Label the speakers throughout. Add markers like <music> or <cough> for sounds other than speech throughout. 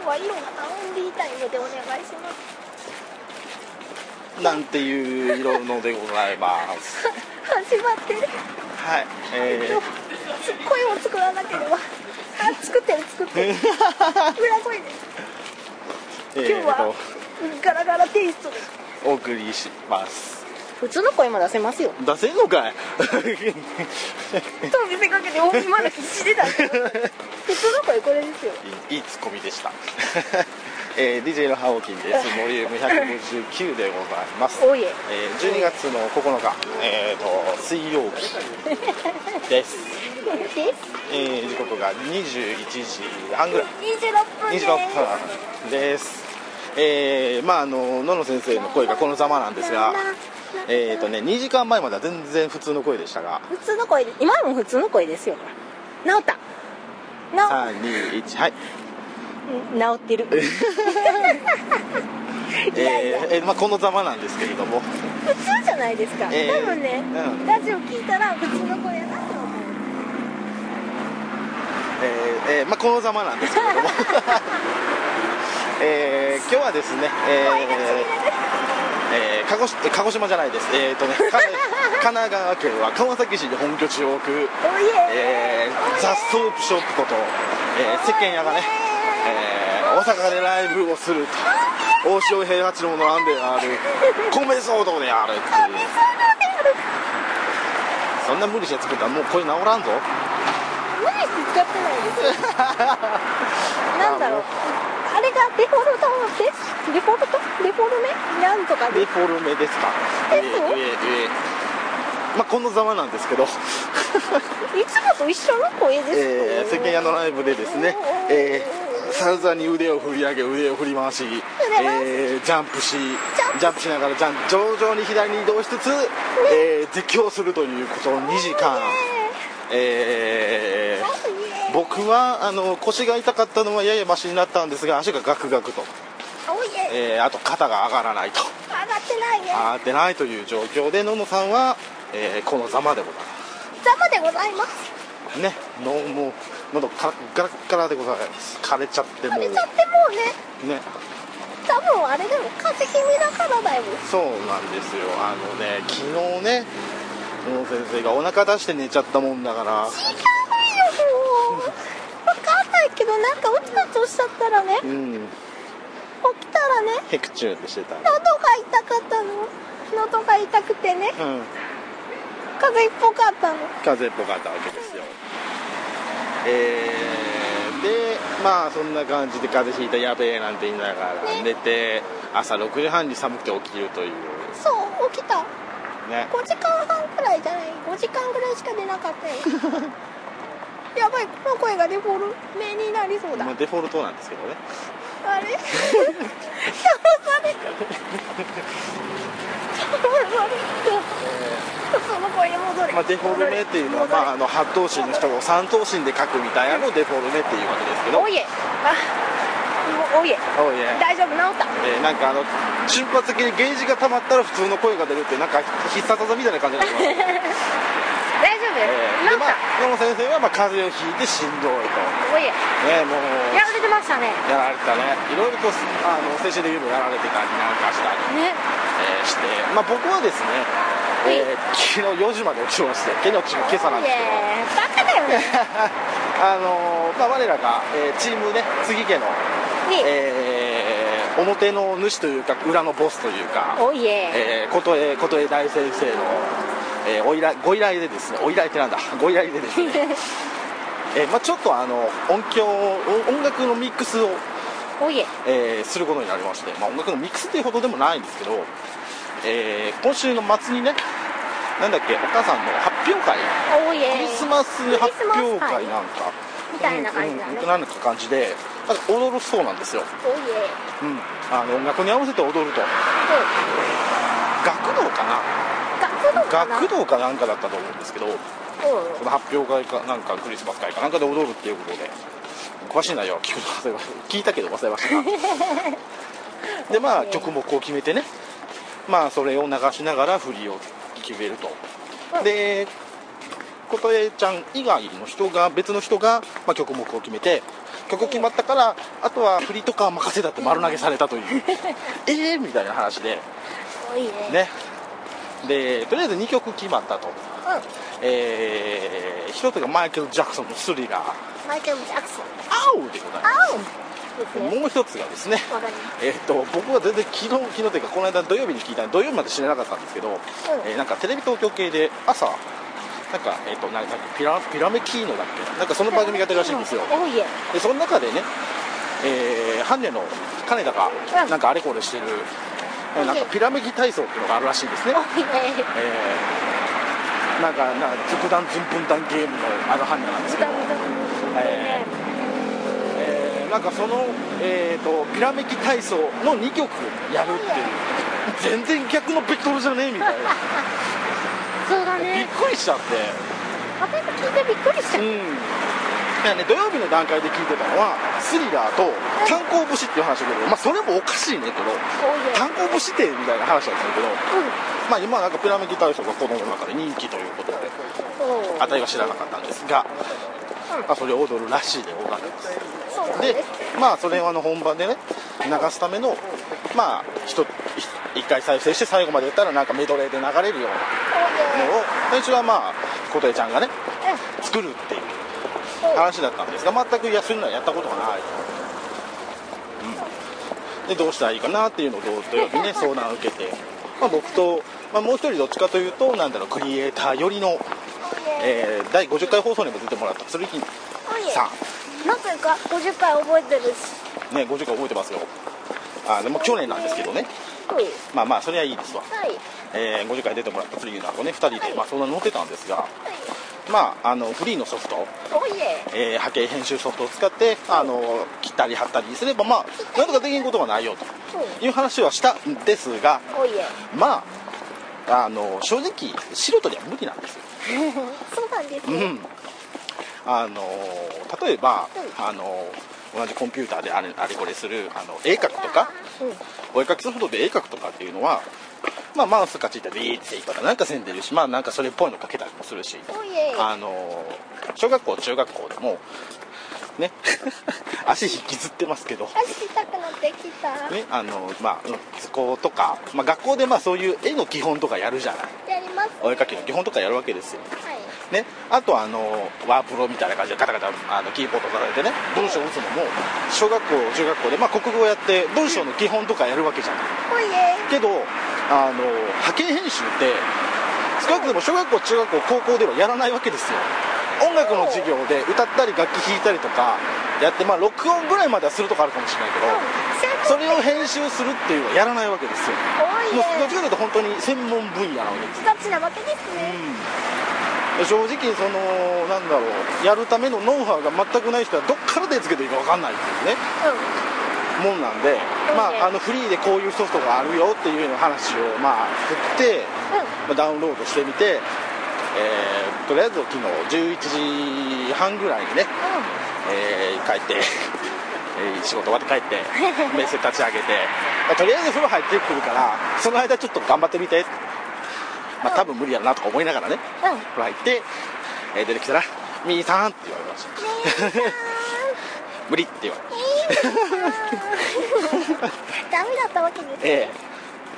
Speaker 1: 日はい。いのかなオンリータイムでお願いします
Speaker 2: なんていう色のでございます。
Speaker 1: 始まってる
Speaker 2: はい。えー、
Speaker 1: 声を作らなければあ作ってる作ってる裏声で今日はガラガラテイストで
Speaker 2: お送りします
Speaker 1: 普通の声も出せますよ。
Speaker 2: 出せんのかい。<laughs>
Speaker 1: と見せかけて大まだ必死で出してる普通の声これですよ。
Speaker 2: いいいいツッコミでした、<laughs> えー、DJ のハオキンです。ボリューム159でございます。<laughs>
Speaker 1: おいえ。
Speaker 2: えー、12月の9日、えー、と水曜日です、
Speaker 1: です。
Speaker 2: えー、時刻が21時半ぐらい。
Speaker 1: 26分です。
Speaker 2: 26分です。えー、まああの野野先生の声がこのざまなんですがえーとね2時間前までは全然普通の声でしたが。
Speaker 1: 普通の声で今も普通の声ですよ。治った
Speaker 2: 321はい。
Speaker 1: 治ってる。<laughs>
Speaker 2: えーえーまあ、このざまなんですけれども。
Speaker 1: 普通じゃないですか、
Speaker 2: えー
Speaker 1: 多分ね、
Speaker 2: うん。
Speaker 1: ラジオ聞いたら普通の声やなと思う。
Speaker 2: えーえーまあ、このざまなんですけれども。<laughs> えー今日はですね、えーえー鹿児島鹿児島じゃないです、えーとね、か <laughs> 神奈川県は川崎市に本拠地を置く、
Speaker 1: え。
Speaker 2: えーザ・ソープショップこと、えー世間屋がね、えー大阪でライブをすると。大塩平八郎の案である米騒動であるっていう。そんな無理して作ったらもう声治らんぞ。
Speaker 1: 無理して使ってないです。よ <laughs> なんだろうあれがデフォルトです。デフォルト？デフォルメ？なんとかで
Speaker 2: デフォルメですか？
Speaker 1: え
Speaker 2: 上
Speaker 1: そう？
Speaker 2: まあこのざまなんですけど、<laughs>
Speaker 1: いつもと一緒の声ですよ、
Speaker 2: えー世間屋のライブでですね、えー、サウザに腕を振り上げ腕を振り回し、えージャンプしジャンプし。ながらジャン徐々に左に移動しつつ、えー絶叫するということを2時間、えー僕はあの腰が痛かったのはややマシになったんですが足がガクガクと、
Speaker 1: え
Speaker 2: えーあと肩が上がらないと。
Speaker 1: 上がってないね。
Speaker 2: 上がってないという状況で野野さんは、えーこのざまでござい
Speaker 1: ざまでございます。
Speaker 2: ますねのもう喉カラッガラッガラでございます。枯れちゃってもう。
Speaker 1: あれちゃってもうね。
Speaker 2: ね。
Speaker 1: 多分あれでも風邪気味だからだよ。
Speaker 2: そうなんですよ。あのね昨日ね野野先生がお腹出して寝ちゃったもんだから
Speaker 1: ないけどなんかうつうつしちゃったらね
Speaker 2: うん
Speaker 1: 起きたらね
Speaker 2: ヘクチューってしてた。
Speaker 1: 喉が痛かったの。喉が痛くてね
Speaker 2: うん。
Speaker 1: 風邪っぽかったの。
Speaker 2: 風邪っぽかったわけですよ。えー、でまあそんな感じで風邪ひいたやべえなんて言いながら
Speaker 1: ね。
Speaker 2: 寝て朝6時半に寒くて起きるという。
Speaker 1: そう起きた。
Speaker 2: ね。
Speaker 1: 5時間半くらいじゃない？5時間ぐらいしか出なかったよ <laughs> やばいこの声がデフォルメになりそうだ。
Speaker 2: まあ、デフォルトなんですけどね。
Speaker 1: あれ？騙された騙されたその声に戻れ
Speaker 2: まあ、デフォルメってい。うのは、まあ、あの8頭身の人を3頭身で書くみたい。なのをデフォルメってい。うわけですけど
Speaker 1: おい。えあおい。え
Speaker 2: おい。え
Speaker 1: 大丈夫治った
Speaker 2: えーなんかあの瞬発的にゲージが溜まったら普通の声が出るってなんか必殺技みたい。な感じになってます、でまあ
Speaker 1: 治った
Speaker 2: 野野先生はまあ風邪をひいてしんどいと。
Speaker 1: おいえ。
Speaker 2: ねもう。
Speaker 1: やられてましたね。
Speaker 2: やられてたね。いろいろとあの精神的にもやられてたりなんかしたり、
Speaker 1: ね。
Speaker 2: えーして。まあ僕はですね、えー昨日4時まで起きまして昨日今朝なんですけど。
Speaker 1: いえバカだよね。<laughs>
Speaker 2: あのーまあ、我らが、えーチームね杉家の、
Speaker 1: に。
Speaker 2: えー表の主というか裏のボスというか、
Speaker 1: おいえ。
Speaker 2: えー琴江琴江大先生の、えーお依頼ご依頼でですねお依頼ってなんだ？ご依頼でですね、<laughs> えーまあ、ちょっとあの音響音音楽のミックスを、
Speaker 1: おいえ。
Speaker 2: えーすることになりまして、まあ、音楽のミックスっていうほどでもないんですけど、えー今週の末にねなんだっけお母さんの発表会。
Speaker 1: おいえ。
Speaker 2: クリスマス発表会なんか。
Speaker 1: みたいな感じだね
Speaker 2: うんうんなんか感じでなんか踊るそうなんですよ、うん、あの音楽に合わせて踊ると。学童かな
Speaker 1: 学童かな？
Speaker 2: 学童かなんかだったと思うんですけど
Speaker 1: うん。
Speaker 2: その発表会かなんかクリスマス会かなんかで踊るっていうことで詳しい内容は聞くの忘れました。聞いたけど忘れましたが。<laughs> でまあ曲目を決めてね。まあそれを流しながら振りを決めると。
Speaker 1: うん。
Speaker 2: で琴恵ちゃん以外の人が別の人が、まあ、曲目を決めて曲決まったからあとは振りとか任せたって丸投げされたという。<laughs> ええみたいな話で。
Speaker 1: ね
Speaker 2: でとりあえず2曲決まったと。
Speaker 1: う
Speaker 2: えー、一つがマイケル・ジャクソンのスリラー。
Speaker 1: んマイケル・ジャクソン「
Speaker 2: アウ!」でございま
Speaker 1: す。
Speaker 2: す
Speaker 1: ね。
Speaker 2: もう一つがですねえーっと僕は全然昨日昨日というかこの間土曜日に聞いた土曜日まで知らなかったんですけど、えーなんかテレビ東京系で朝なんか、えーっとななんかピラピラメキーノだっけ？なんかその番組がやってるらしいんですよ。でその中でね、えー、ハンネの金田が
Speaker 1: うん。
Speaker 2: なんかあれこれしてる、えーなんかピラメキ体操っていうのがあるらしいんですね、
Speaker 1: え
Speaker 2: えー、なんかなズクダンズンプンダンゲームのあのハンネなんですけど、ええーなんかその、えー、とピラメキ体操の2曲やるっていう。全然逆のベクトルじゃねえみたいな。び <laughs> っ
Speaker 1: そうだね。
Speaker 2: くりしちゃって。
Speaker 1: 私も聞いてびっくりした
Speaker 2: うんいやね、土曜日の段階で聞いてたのはスリラーと炭鉱節っていう話だけど、まあ、それもおかしいねけど炭鉱節ってみたいな話だったんだけど、
Speaker 1: う
Speaker 2: まあ、今なんかピラメキ体操が子供の中で人気ということであたいは知らなかったんですが、まあ、それを踊るらしいでございます。でまあそれをあの本番でね流すためのまあ一一回再生して最後までやったらなんかメドレーで流れるようなのを最初はまあ琴恵ちゃんがね作るっていう話だったんです。が全くいやそういうのはやったことがない、うん、でどうしたらいいかなっていうのを土曜日ね相談を受けて、まあ、僕と、まあ、もう一人どっちかというとなんだろうクリエイター寄りの、えー第50回放送にも出てもらった鶴木さ
Speaker 1: なんというか50回覚えてるし。
Speaker 2: んね50回覚えてますよ。あでも去年なんですけどね。まあまあそれはいいですわ、
Speaker 1: はい。
Speaker 2: えー50回出てもらった鶴木の子ね2人で、
Speaker 1: はい。
Speaker 2: まあ、そんなに乗ってたんですが。
Speaker 1: はい
Speaker 2: まああのフリーのソフト。
Speaker 1: え。
Speaker 2: えー波形編集ソフトを使ってあの切ったり貼ったりすればまあなんとかできんことはないよと。いう話はしたんですがまああの正直素人には無理なんですよ、<laughs>
Speaker 1: そうなんですね。
Speaker 2: うん、あの例えば
Speaker 1: うん。
Speaker 2: あの同じコンピューターであれあれこれするあの絵描くとか
Speaker 1: うん。
Speaker 2: お絵描きソフトで絵描くとかっていうのはまあマウスカチッてビーってとかなんか線出るしまあなんかそれっぽいの描けたりもするし。あの小学校中学校でもね。<laughs> 足引きずってますけど。
Speaker 1: 足痛くなってきた。
Speaker 2: ねあのまあうん図工とか、まあ、学校でまあそういう絵の基本とかやるじゃない。
Speaker 1: やります。
Speaker 2: お絵描きの基本とかやるわけですよ。
Speaker 1: はい。
Speaker 2: ね、あとあのワープロみたいな感じでガタガタあのキーボード叩いてね文章を打つのも小学校中学校で、まあ、国語やって文章の基本とかやるわけじゃない。
Speaker 1: おいえ
Speaker 2: けどあの波形編集って少なくとも小学校中学校高校ではやらないわけですよ。音楽の授業で歌ったり楽器弾いたりとかやってまあ録音ぐらいまではするとこあるかもしれないけどそれを編集するっていうのはやらないわけですよ。もうどっちかと
Speaker 1: え
Speaker 2: いうと本当に専門分野なわけです。
Speaker 1: ガチなわけですね。
Speaker 2: うん、正直そのなんだろうやるためのノウハウが全くない人はどっから手つけていいか分かんないっていうねもんなんで、まあ、あのフリーでこういうソフトがあるよっていうような話をまあ振って、まあ、ダウンロードしてみて、えーとりあえず昨日11時半ぐらいにね、えー帰って、<laughs> えー仕事終わって帰って <laughs> メッセ立ち上げて、まあとりあえず風呂入ってくるからその間ちょっと頑張ってみて。まあ多分無理やなとか思いながらね
Speaker 1: うん。うん
Speaker 2: 風呂入って、えー出てきたら「みーさん」って言われました無理って言われて。
Speaker 1: ダメだったわけです
Speaker 2: え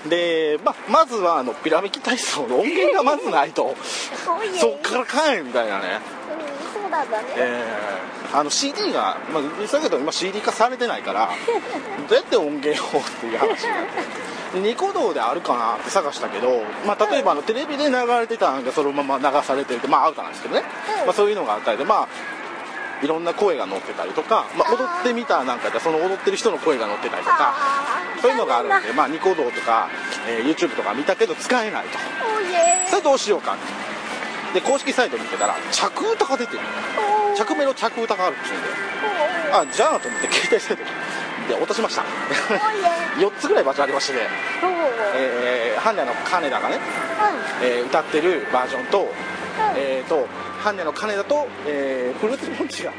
Speaker 2: え。で、まあ、まずはあのピラミッド体操の音源がまずないと。そっからかいみたいなね。
Speaker 1: うんそうなんだね。
Speaker 2: ええ。あの CD が、まあ、実際けど今 CD 化されてないから <laughs> どうやって音源をっていう話になってニコ動であるかなって探したけど、まあ、例えばあのテレビで流れてたんがそのまま流されてるってまあアウトなんですけどね、
Speaker 1: うん。
Speaker 2: まあ、そういうのがあったりでまあいろんな声が乗ってたりとか、まあ、踊ってみたなんかでその踊ってる人の声が乗ってたりとかそういうのがあるんで、
Speaker 1: 残
Speaker 2: まあ、ニコ動とか、えー YouTube とか見たけど使えないと。それどうしようかで公式サイト見てたら着歌が出てる。着メロ着歌があるっていうんであじゃあと思って携帯サイトで落としました。
Speaker 1: おいえ。<laughs>
Speaker 2: 4つぐらい場所ありましてね、えー、ハンネの金田がね、
Speaker 1: うん。
Speaker 2: えー歌ってるバージョンと,、
Speaker 1: うん
Speaker 2: えー、とハンネの金田と、えーフルーツポンチが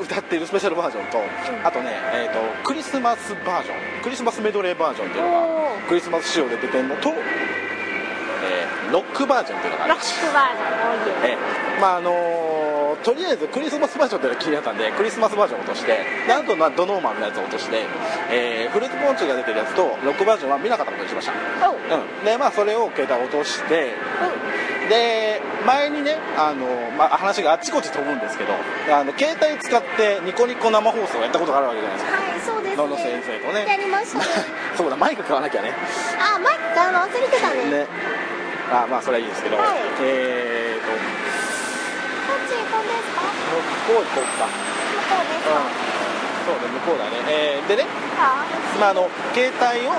Speaker 2: 歌ってるスペシャルバージョンと、あとね、えー、とクリスマスバージョンクリスマスメドレーバージョンっていうのがクリスマス仕様で出てるのと、えーロックバージョンっていうのがあり
Speaker 1: ロックバージョンおいえ
Speaker 2: え。ーまああのーのとりあえずクリスマスバージョンっていうのが気になったんでクリスマスバージョンを落としてなんとなドノーマンのやつを落として、えーフルーツポンチが出てるやつとロックバージョンは見なかったことにしました、
Speaker 1: う。
Speaker 2: ん、でまあそれを携帯落として
Speaker 1: う
Speaker 2: で前にねあの、まあ、話があっちこっち飛ぶんですけどあの携帯使ってニコニコ生放送をやったことがあるわけじゃないですか。
Speaker 1: はいそうですね。
Speaker 2: 野々先生とね。
Speaker 1: やりましたね。<laughs>
Speaker 2: そうだマイク買わなきゃね。
Speaker 1: あマイク買うの忘れてたね。
Speaker 2: ね。あまあそれはいいですけど、
Speaker 1: はい。
Speaker 2: えーと。
Speaker 1: こっち行くんですか？
Speaker 2: 向こう行こうか。
Speaker 1: 向こうですか、
Speaker 2: そうね向こうだね、えーでね、
Speaker 1: あ
Speaker 2: まあ、あの携帯を、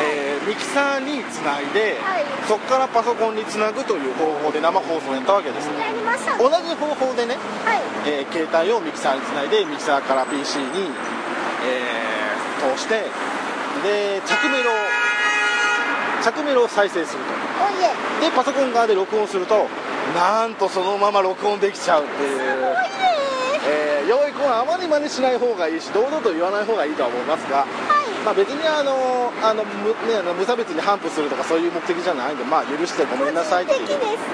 Speaker 2: えーミキサーにつないで、
Speaker 1: はい。
Speaker 2: そこからパソコンにつなぐという方法で生放送をやったわけです。
Speaker 1: ね
Speaker 2: 同じ方法でね、
Speaker 1: はい。
Speaker 2: えー携帯をミキサーにつないでミキサーから PC に、えー通してで着メロ着メロを再生すると。でパソコン側で録音するとなんとそのまま録音できちゃうっていう
Speaker 1: え
Speaker 2: えー、用意こはあまり真似しない方がいいし堂々と言わない方がいいとは思いますが、
Speaker 1: はい
Speaker 2: まあ、別にあのあのむ、ね、あの無差別に反布するとかそういう目的じゃないんで、まあ、許してごめんなさいっていう。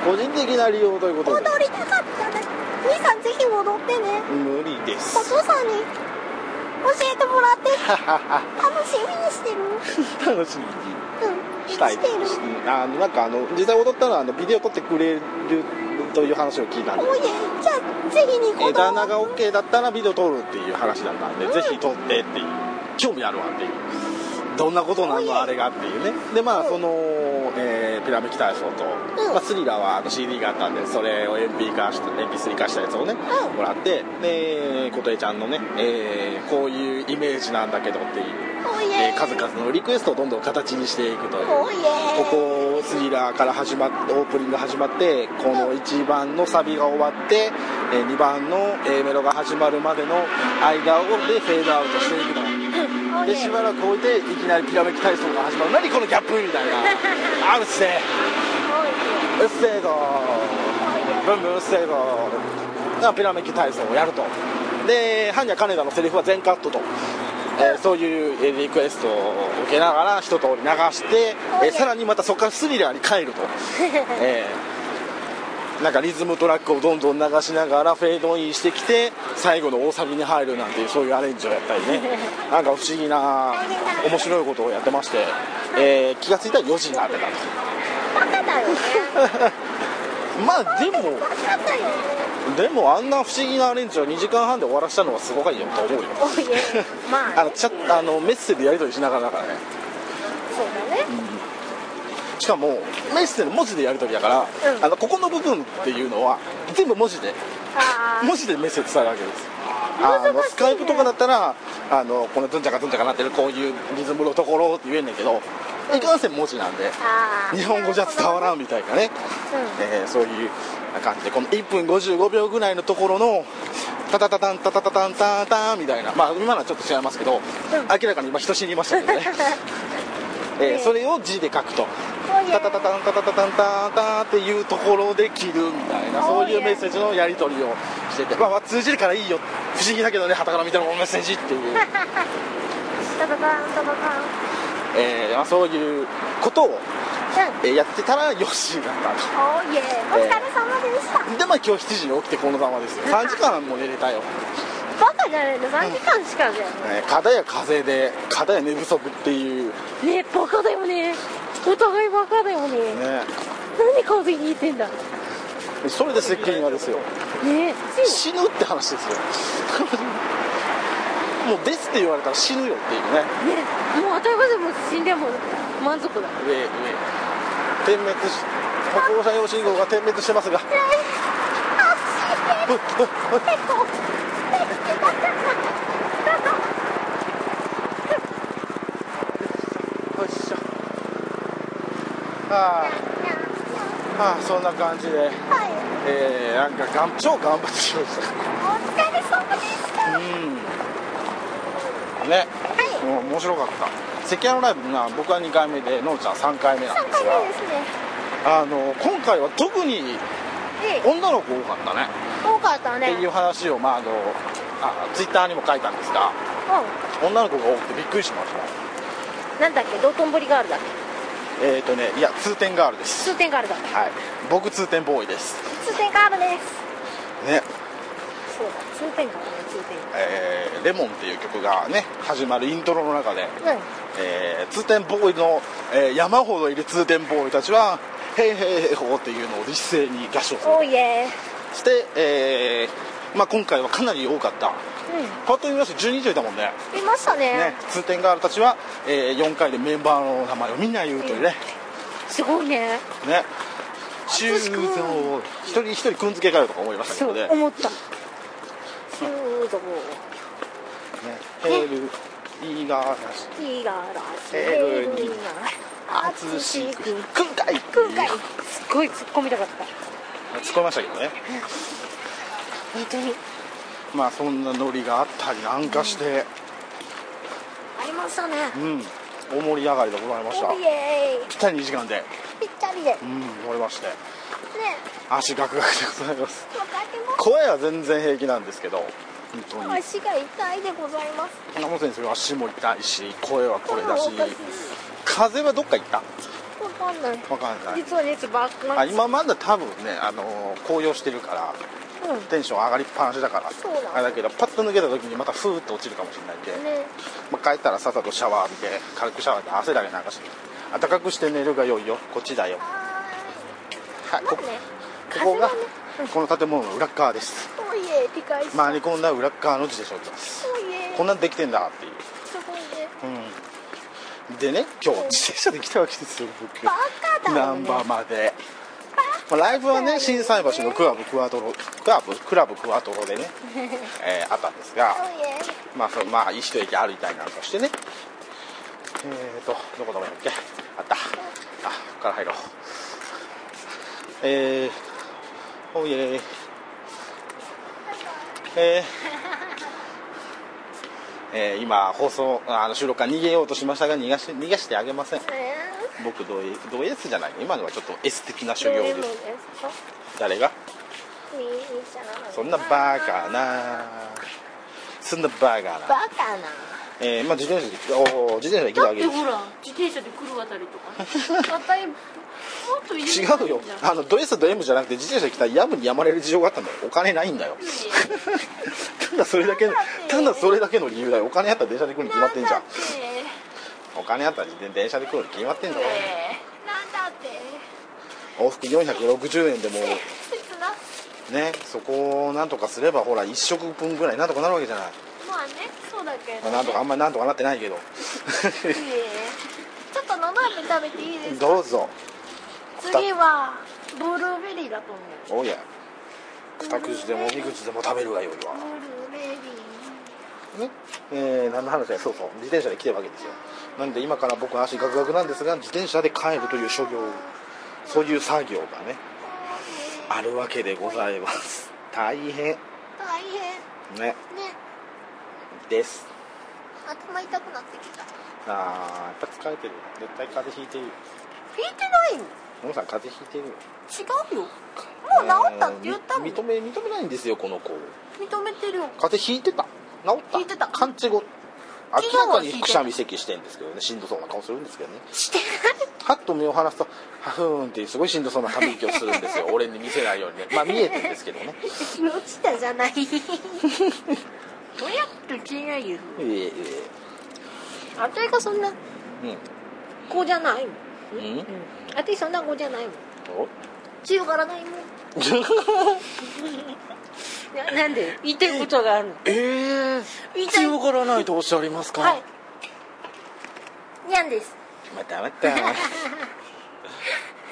Speaker 2: 個人的な理由ということで。
Speaker 1: 踊りたかったね。兄さんぜひ踊ってね
Speaker 2: 無理です。
Speaker 1: お父さんに教えてもらって。楽しみにしてる。<laughs>
Speaker 2: 楽しみに
Speaker 1: うん
Speaker 2: したい
Speaker 1: してる。
Speaker 2: うんあのなんかあの実際踊ったらあのビデオ撮ってくれるという話を聞いたんで。
Speaker 1: おいえじゃあぜひに
Speaker 2: え旦那が OK だったらビデオ撮るっていう話だったんで、
Speaker 1: うん。
Speaker 2: ぜひ撮ってっていう興味あるわっていう。どんなことなのあれがっていうね。でまあ
Speaker 1: うん
Speaker 2: その、えーピラミッド体操と、
Speaker 1: うん。
Speaker 2: まあ、スリラーはあの CD があったんでそれを MP 化して MP3 化したやつをね、
Speaker 1: うん。
Speaker 2: もらってで琴恵ちゃんのね、えーこういうイメージなんだけどっていう、
Speaker 1: え。
Speaker 2: えー数々のリクエストをどんどん形にしていくという。ここスリラーから始まってオープニング始まってこの1番のサビが終わって、え2番の A メロが始まるまでの間をでフェードアウトしていくのでしばらく置いていきなりピラミッド体操が始まる。何このギャップみたいな。<laughs> あるっせ
Speaker 1: おいう
Speaker 2: っせーぞブンブンうっせーぞがピラミッド体操をやると。で般若金田のセリフは全カットと、えーそういうえーリクエストを受けながら一通り流して、えーさらにまたそこからスリラーに帰ると、<laughs> えーなんかリズムトラックをどんどん流しながらフェードインしてきて最後の大サビに入るなんていうそういうアレンジをやったりね。<laughs> なんか不思議な面白いことをやってまして、えー気がついたら4時になってたと <laughs> まあでもでもあんな不思議なアレンジを2時間半で終わらせたのはすごいよと思うよ。<laughs>
Speaker 1: あ。
Speaker 2: あのあのメッセでやり取りしながらだからね。
Speaker 1: そうだね
Speaker 2: しかもメッセの文字でやり取りだから、
Speaker 1: うん。
Speaker 2: あのここの部分っていうのは全部文字で文字でメッセージ伝えるわけです。あのスカイプとかだったらあのこのズンチャカズンチャカなってるこういうリズムのところって言えんねんけど、いかんせん文字なんで日本語じゃ伝わらんみたいなね、えーそういう感じでこの1分55秒ぐらいのところのタタタタンタタタタンタンタンみたいな。まあ今のはちょっと違いますけど、明らかに今人死にましたけどね、<laughs> えーそれを字で書くとタタタタンタタタタンタンタンっていうところで切るみたいなそういうメッセージのやり取りをしてて、まあ、まあ通じるからいいよ不思議だけどねはたから見たらメッセージっていう、<laughs>
Speaker 1: タタタンタタタン。
Speaker 2: えーまあ、そういうことを、
Speaker 1: うん。
Speaker 2: えーやってたらよしだったと。
Speaker 1: おいえお疲れ様でした。
Speaker 2: でまあ今日7時に起きてこのざまですよ。3時間も寝れたよ、
Speaker 1: バカじゃないの？3時間しかじゃ
Speaker 2: えー、片や風邪で片や寝不足っていう。
Speaker 1: んねバカだよねお互いバカだよね。
Speaker 2: ね。
Speaker 1: 何風邪ひいてんだ。ね
Speaker 2: それで接近がですよ。死ぬって話ですよ。<laughs> もう「です」って言われたら死ぬよっていうね。
Speaker 1: ね。もう当たり前でも死んでも満足だ。
Speaker 2: 上上点滅し歩行者用信号が点滅してますが。<laughs> よいしょ。はあはあそんな感じで。
Speaker 1: はい。
Speaker 2: えー、なんかがん超頑張ってきました。
Speaker 1: お疲れ様でした。
Speaker 2: うん。ね。
Speaker 1: はい。
Speaker 2: もう面白かった。関谷のライブが僕は2回目でのんちゃん3回目なん
Speaker 1: 3回
Speaker 2: ですが。
Speaker 1: 目ですね。
Speaker 2: あの今回は特に
Speaker 1: ええ。
Speaker 2: 女の子多かったね。
Speaker 1: 多かったね。
Speaker 2: っていう話を、まあ、あのあツイッターにも書いたんですが。
Speaker 1: う
Speaker 2: 女の子が多くてびっくりしました。
Speaker 1: んなんだっけ？道頓堀ガールだっけ？
Speaker 2: えっ、ー、とねいや通天ガールです。
Speaker 1: 通天ガールだ。
Speaker 2: はい。僕通天ボーイです。
Speaker 1: 通天ガールです。
Speaker 2: ね。
Speaker 1: そうだ通天閣ね通天
Speaker 2: えーレモンっていう曲がね始まるイントロの中で、
Speaker 1: 閣
Speaker 2: えー通天ボーイの、えー山ほどいる通天ボーイたちは「へいへいへいほ」っていうのを一斉に合唱する。
Speaker 1: うんおいえ
Speaker 2: して、えーまあ、今回はかなり多かった。
Speaker 1: う
Speaker 2: パッと見まして12人いたもんね。
Speaker 1: んいましたね。
Speaker 2: ね通天ガールたちは、えー4回でメンバーの名前をみんな言うというね、
Speaker 1: すごいね。
Speaker 2: ね。修造一人一人くんづけかよとか思いましたけ
Speaker 1: そう
Speaker 2: どね
Speaker 1: 思った。修造。
Speaker 2: ねヘールイガーラシ
Speaker 1: いがらし
Speaker 2: ヘルに
Speaker 1: あ
Speaker 2: 淳しく
Speaker 1: く
Speaker 2: くんかい
Speaker 1: くんかいすっごい突っ込みたかった。
Speaker 2: 突っ込みましたけどね。
Speaker 1: 本当に
Speaker 2: まあそんなノリがあったりなんかして。
Speaker 1: ありましたね。
Speaker 2: うん、大盛り上がりでございました。ぴったり2時間で。
Speaker 1: ぴったりで。ね
Speaker 2: うん乗れまして。足ガクガクでございます。声は全然平気なんですけど。本当に。
Speaker 1: す足が痛いでございます。
Speaker 2: 山本先生は足も痛いし声はこれだし。風はどっか行った？
Speaker 1: わかんない。
Speaker 2: わかんない。
Speaker 1: 実は熱ばっか
Speaker 2: あ今まだ多分ね、あのー紅葉してるから
Speaker 1: うん。
Speaker 2: テンション上がりっぱなしだから。あれだけどパッと抜けた時にまたフーッと落ちるかもしれないんで、
Speaker 1: ね。
Speaker 2: まあ、帰ったらさっさとシャワー浴びて軽くシャワーで汗だけ流して。暖かくして寝るが良いよ。こっちだよ。
Speaker 1: は
Speaker 2: はいこここがこの建物の裏っ側です。回り込んだ裏っ側の自転車を置いてます。こんなんできてんだっていう。うん。でね今日自転車で来たわけですよ僕。
Speaker 1: バカだよね
Speaker 2: 難波まで、まあ、ライブはね心斎橋のクラブクワトロクラブクラブクワトロでね、<laughs> えーあったんですがまあそのまあ一駅歩いたりなんかしてね。えーとどこだっけ？あった。あここから入ろう。えー、おいええー。えー今放送あの収録から逃げようとしましたが逃がし逃がしてあげません。
Speaker 1: え
Speaker 2: 僕どういうどういうやつじゃない。今のはちょっと S 的な
Speaker 1: ー
Speaker 2: 修行で
Speaker 1: す。
Speaker 2: 誰が？そんなバカな。そんなバカな。
Speaker 1: バカな。
Speaker 2: えー、まあ自転車でおー <laughs> 自転車で来た
Speaker 3: だ
Speaker 2: わけです。
Speaker 3: ってほら自転車で来るあたりとか。ねもっと
Speaker 2: 違うよ。あのド S と M じゃなくて自転車で来たらやむにやまれる事情があったんだよ。お金ないんだよ。<laughs> ただそれだけただそれだけの理由だよ。お金あったら電車で来るに決まってんじゃん。
Speaker 3: なんだ
Speaker 2: お金あったら電車で来るに決まってんだよ
Speaker 3: って
Speaker 1: なんだって。
Speaker 2: 往復460円でもねそこをなんとかすればほら1食分ぐらいなんとかなるわけじゃない。
Speaker 1: まあねそうだけど、ね、
Speaker 2: まあなんとかあんまりなんとかなってないけど。
Speaker 1: え。ちょっとのど飴食べていいですか？
Speaker 2: どうぞ。
Speaker 1: 次はブルーベリーだと思う。
Speaker 2: おや。二口でも三口でも食べるがよいわ
Speaker 1: ブルーベリー。
Speaker 2: ね？えー、何の話だよ。そうそう。自転車で来てるわけですよなんで今から僕は足ガクガクなんですが自転車で帰るという所業そういう作業がねあるわけでございます。大変。ね
Speaker 1: 大変。ね。
Speaker 2: です。
Speaker 1: 頭痛くなってきた。
Speaker 2: あーやっぱ疲れてる。絶対風邪ひいてるよ。
Speaker 1: 引いてないの？
Speaker 2: 野村さん風邪ひいてるよ。
Speaker 1: 違うよ。もう治ったって言ったもん
Speaker 2: えー認め認めないんですよこの子。
Speaker 1: 認めてるよ。
Speaker 2: 風邪ひいてた。治った。
Speaker 1: ひいてた。
Speaker 2: 完治後明らかにくしゃみ咳してんですけどねしんどそうな顔するんですけどね。
Speaker 1: して
Speaker 2: はっと目を離すとハフーンってすごいしんどそうなため息をするんですよ。<laughs> 俺に見せないようにね。まあ見えてるんですけどね。
Speaker 1: ない落ちたじゃない。どうやって違うよ
Speaker 2: えええ。
Speaker 1: あたいがそんな
Speaker 2: え
Speaker 1: 子じゃないもん
Speaker 2: うん。うん？
Speaker 1: うん。あたいそんな子じゃないもん。
Speaker 2: お？
Speaker 1: 強がらないもん <laughs> ななんで？言いたいことがあるの。
Speaker 2: ええ
Speaker 1: 言いたい。
Speaker 2: 強がらないとおっしゃりますか？
Speaker 1: はい。にゃんです。
Speaker 2: またまた。<laughs>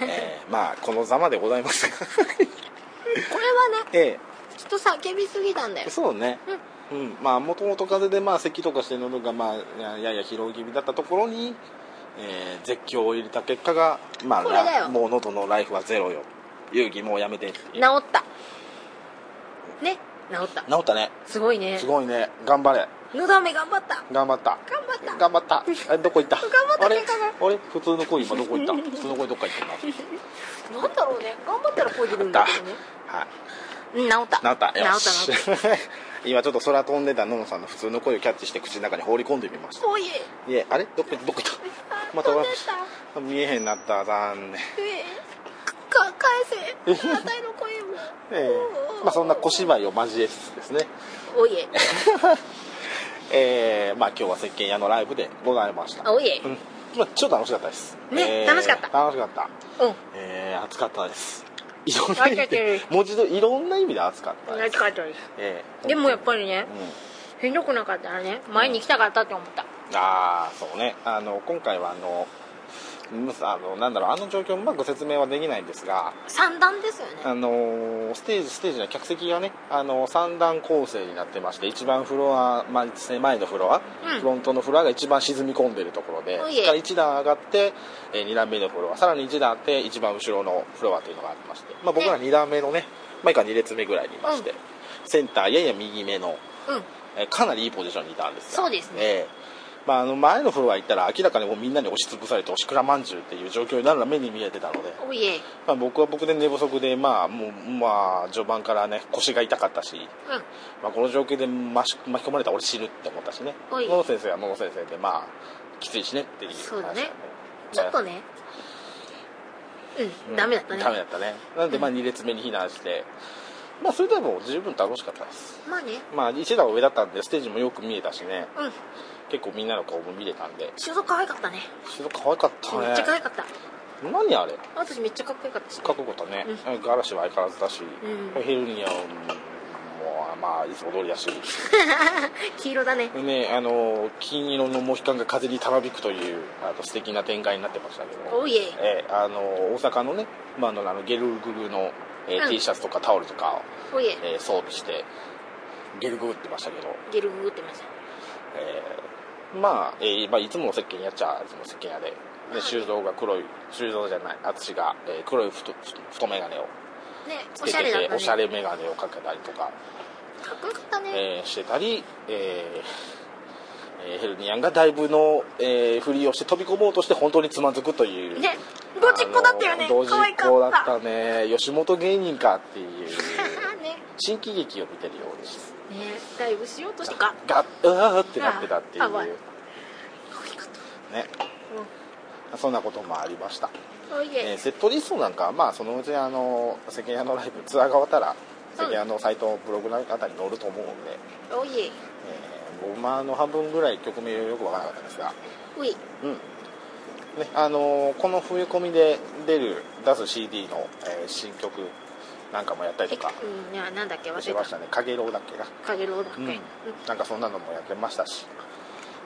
Speaker 2: えー、まあこのざまでございますが。
Speaker 1: これはね <laughs>
Speaker 2: え
Speaker 1: ちょっと叫びすぎたんだ
Speaker 2: え
Speaker 1: よ。
Speaker 2: そうね。うん、まあもともと風邪でまあ咳とかして喉がまあややや疲労気味だったところに、えー絶叫を入れた結果がまあもう喉のライフはゼロよ。遊戯もうやめて
Speaker 1: 治ったね治った。
Speaker 2: 治ったね。
Speaker 1: すごいね。
Speaker 2: すごいね。頑張れ。
Speaker 1: のだめ頑張った。
Speaker 2: 頑張った。
Speaker 1: 頑張った。
Speaker 2: 頑張った。あれどこ行った？
Speaker 1: 頑張った
Speaker 2: あれ？あれ？普通の声今どこ行った？普通の声どっか行ってんな <laughs>
Speaker 1: なんだろうね。頑張ったらこう出るんだけどね。
Speaker 2: はい。
Speaker 1: うん治った。
Speaker 2: 治ったよ
Speaker 1: 治
Speaker 2: し。
Speaker 1: った治った。<laughs>
Speaker 2: 今ちょっと空飛んでたののさんの普通の声をキャッチして口の中に放り込んでみました。
Speaker 1: おいえ。
Speaker 2: いえあれ？どこどこ行ったまた見えへんなった。残念。
Speaker 1: ええか返せ。<laughs> あたいの声も。
Speaker 2: ええ。
Speaker 1: おうおう。
Speaker 2: まあそんな小芝居を交えつつですね。
Speaker 1: おいえ。<laughs>
Speaker 2: えー、まあ今日は石鹸屋のライブでございました。
Speaker 1: おいえ。
Speaker 2: うん。まあ超楽しかったです。
Speaker 1: ね楽しかった。
Speaker 2: 楽しかった。
Speaker 1: うん。
Speaker 2: えー、暑かったです。いろんな意味
Speaker 1: で
Speaker 2: 文字通りいろんな意味で暑かったです。
Speaker 1: かったです。
Speaker 2: えー
Speaker 1: でもやっぱりね
Speaker 2: うん。
Speaker 1: しんどくなかったらね前に行きたかったって思った。
Speaker 2: ああそうね。あの今回はあのむあのなんだろうあの状況うまく説明はできないんですが
Speaker 1: 三段ですよね。
Speaker 2: あのステージステージの客席がねあの3段構成になってまして一番フロア、まあ、前のフロア、
Speaker 1: うん。
Speaker 2: フロントのフロアが一番沈み込んでるところで
Speaker 1: おいえ
Speaker 2: そこから1段上がって、え2段目のフロアさらに1段あって一番後ろのフロアというのがありまして、まあ、僕ら2段目のね前から2列目ぐらいにいまして、
Speaker 1: うん。
Speaker 2: センターやや右目の、
Speaker 1: うん。
Speaker 2: えーかなりいいポジションにいたんですが
Speaker 1: そうですね。
Speaker 2: ええまあ、あの前のフロア行ったら明らかにもうみんなに押しつぶされて押しくらまんじゅうっていう状況になるのが目に見えてたので、まあ、僕は僕で寝不足で、まあもうまあ、序盤からね腰が痛かったし、
Speaker 1: うん。
Speaker 2: まあ、この状況で巻き込まれたら俺死ぬって思ったしね。野々先生は野々先生でまあきついしねっていう話
Speaker 1: そうだね。
Speaker 2: ね。
Speaker 1: ちょっとね。うんダメだったね。
Speaker 2: ダメだったね。なんでまあ2列目に避難して、まあそれでも十分楽しかったです。
Speaker 1: まあね。
Speaker 2: まあ一段上だったんでステージもよく見えたしね。
Speaker 1: うん
Speaker 2: 結構みんなの顔も見れたんで。
Speaker 1: 修造可愛かったね。
Speaker 2: すごい可愛かったね。
Speaker 1: めっちゃ可愛かった。
Speaker 2: 何あれ？
Speaker 1: 私めっちゃかっこよかったし。
Speaker 2: かっこよかったね、ガラシは相変わらずだし、
Speaker 1: うん。
Speaker 2: ヘルニアもまあいつも通りだし。<laughs>
Speaker 1: 黄色だね。
Speaker 2: ねあの金色のモヒカンが風にたなびくというあの素敵な展開になってましたけど。
Speaker 1: おいえ
Speaker 2: えーあの大阪のね、まあ、あのゲルググの、えー
Speaker 1: うん。
Speaker 2: T シャツとかタオルとかを、
Speaker 1: え
Speaker 2: えー装備してゲルググってましたけど、
Speaker 1: ゲルググってました。
Speaker 2: えーまあ、えーまあいつもの石鹸やっちゃいつもの石鹸屋で、で修造が黒い修造じゃない淳が、えー黒い太太眼鏡を。つけてて
Speaker 1: ね
Speaker 2: おしゃれ眼鏡をかけたりとか、
Speaker 1: かっこよかったね。
Speaker 2: えーしてたり、えーえーヘルニアンがだいぶの、えーふりをして飛び込もうとして本当につまずくという。
Speaker 1: ねドジっ子だったよね。
Speaker 2: ドジっ子だ
Speaker 1: った
Speaker 2: ね。吉本芸人かっていう。
Speaker 1: ね <laughs>
Speaker 2: 新喜劇を見てるようでした
Speaker 1: ねダイブしようとしてガッ
Speaker 2: ガッうわーってなってたっていう。ね
Speaker 1: 可愛かった。
Speaker 2: そんなこともありました、
Speaker 1: え
Speaker 2: えーセットリストなんかはまあそのうちあの世間屋のライブツアーが終わったら世間屋のサイトブログのあたりに載ると思うんで、
Speaker 1: おいえ
Speaker 2: えー僕まの半分ぐらい曲名よくわからなかったんですが。
Speaker 1: おい。
Speaker 2: うん。ねあのーこの冬込みで出る出す CD の、えー新曲なんかもやったりとか。
Speaker 1: うんいやなんだっけ忘れ
Speaker 2: しましたね「かげろう」だっけな、
Speaker 1: かげろうだっけ。
Speaker 2: うん。
Speaker 1: うん。
Speaker 2: なんかそんなのもやってましたし、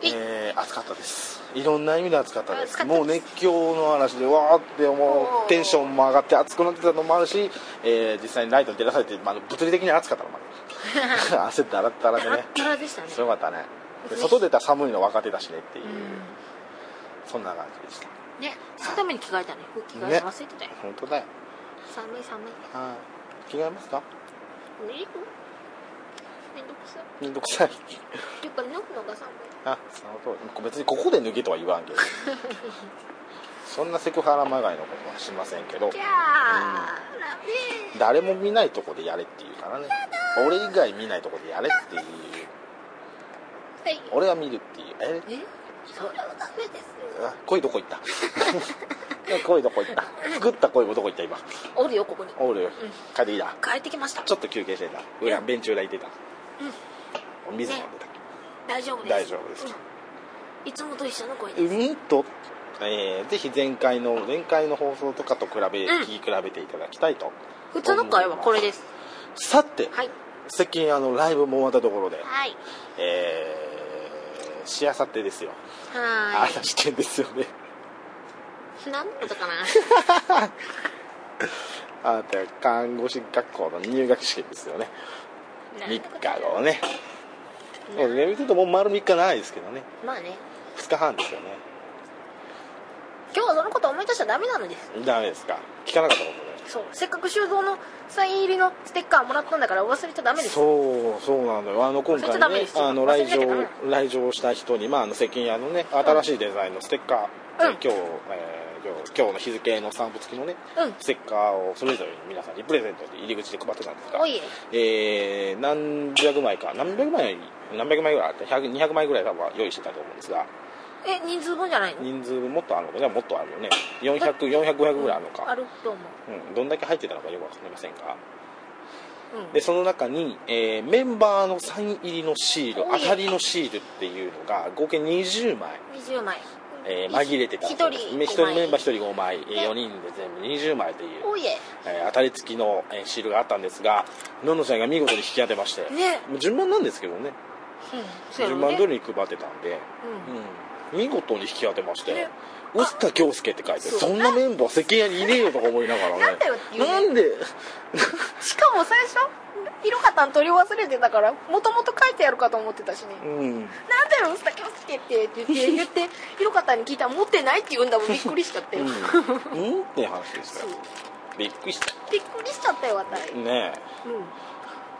Speaker 1: え。
Speaker 2: えー暑かったです。いろんな意味で暑かったです。もう熱狂の嵐でわーってもうテンションも上がって暑くなってたのもあるし、えー実際にライトに照らされて、まあ、物理的に暑かったのもある。<laughs> 汗だらだらでね。
Speaker 1: あったらでしたね。
Speaker 2: すごかったね。で外出たら寒いの分かってたしねっていう、
Speaker 1: う
Speaker 2: そんな感じでした。
Speaker 1: んね。そのために着替えたね。服着替え忘れてたよ。
Speaker 2: 本当だよ。
Speaker 1: 寒い寒い。
Speaker 2: はい着替えますか？
Speaker 1: いいめんどくさい。
Speaker 2: めんどくさい。
Speaker 1: やっぱ脱ぐのが寒い
Speaker 2: あその通り。別にここで脱げとは言わんけど。<laughs> そんなセクハラまがいのことはしませんけど。
Speaker 1: じゃあダメ
Speaker 2: 誰も見ないとこでやれっていうからね。俺以外見ないとこでやれっていう。
Speaker 1: はい。
Speaker 2: 俺は見るっていう。え？
Speaker 1: え？それはダメです
Speaker 2: あ恋どこ行った？<laughs> 恋どこ行った？作った恋もどこ行った今？
Speaker 1: おるよここに。
Speaker 2: おるよ。帰ってきた？
Speaker 1: 帰ってきました。
Speaker 2: ちょっと休憩してた？裏ベンチ裏行ってた？お水飲んでた
Speaker 1: 大丈夫です。
Speaker 2: 大丈夫ですか？
Speaker 1: うん。いつもと一緒の声
Speaker 2: う
Speaker 1: です。
Speaker 2: んと、えーぜひ前回の前回の放送とかと比べ、
Speaker 1: ん。
Speaker 2: 聞き比べていただきたいと
Speaker 1: 普通の声はこれです。
Speaker 2: さて
Speaker 1: はい。
Speaker 2: 最近あのライブも終わったところで
Speaker 1: はい。
Speaker 2: えー、しあさってですよ。
Speaker 1: は
Speaker 2: あなた試験ですよね
Speaker 1: 何のことかな？<laughs>
Speaker 2: あなた看護師学校の入学試験ですよね。3日後ね。そうねちょっともう丸3日ないですけどね。
Speaker 1: まあね。
Speaker 2: 2日半ですよね。
Speaker 1: 今日はそのこと思い出しちゃダメなのです。
Speaker 2: ダメですか。聞かなかったことね
Speaker 1: そう。せっかく修造のサイン入りのステッカーもらったんだから忘れちゃダメです。
Speaker 2: そうそうなのよ。あの今回ねあの来場
Speaker 1: メ
Speaker 2: 来場した人にまああの石鹸屋のね新しいデザインのステッカー、
Speaker 1: うん
Speaker 2: えー今日、えー今日の日付のスタンプ付きのね
Speaker 1: うん。
Speaker 2: ステッカーをそれぞれに皆さんにプレゼントで入り口で配ってたんですが
Speaker 1: え
Speaker 2: えー何百枚か何百枚何百枚ぐらいあって100 200枚ぐらい多分用意してたと思うんですが
Speaker 1: え人数分じゃないの？
Speaker 2: 人数もっとあるのか？ねもっとあるよね。400400 500ぐらいあるのか、
Speaker 1: あると思う。
Speaker 2: うん、どんだけ入ってたのかよくわかりませんが、
Speaker 1: うん。
Speaker 2: でその中に、えーメンバーのサイン入りのシール当たりのシールっていうのが合計20枚、
Speaker 1: 20枚
Speaker 2: えー紛れてた
Speaker 1: 一人
Speaker 2: 一人メンバー1人5枚、え
Speaker 1: ね
Speaker 2: 4人で全部20枚という、
Speaker 1: え。
Speaker 2: えー当たり付きの、えーシールがあったんですがのんのちゃんが見事に引き当てまして、
Speaker 1: ね。
Speaker 2: 順番なんですけどね。
Speaker 1: うん。
Speaker 2: 順番通りに配ってたんで、
Speaker 1: うん。
Speaker 2: うん、見事に引き当てまして。
Speaker 1: ね「
Speaker 2: 臼田恭介」って書いて
Speaker 1: そ
Speaker 2: んなメンバー世間屋にいねえよとか思いながらね。
Speaker 1: なんだよっていうね。
Speaker 2: なんで？
Speaker 1: しかも最初色方取り忘れてたからもともと書いてやるかと思ってたしね。
Speaker 2: うん。
Speaker 1: なんだよ、スタキョスケって言って、言って、色方に聞いたら持ってないって言うんだもん、びっくりしちゃったよ。
Speaker 2: うん、うんって話でした
Speaker 1: そう。
Speaker 2: よびっくりした。
Speaker 1: びっくりしちゃったよ、私。うん。
Speaker 2: ねえ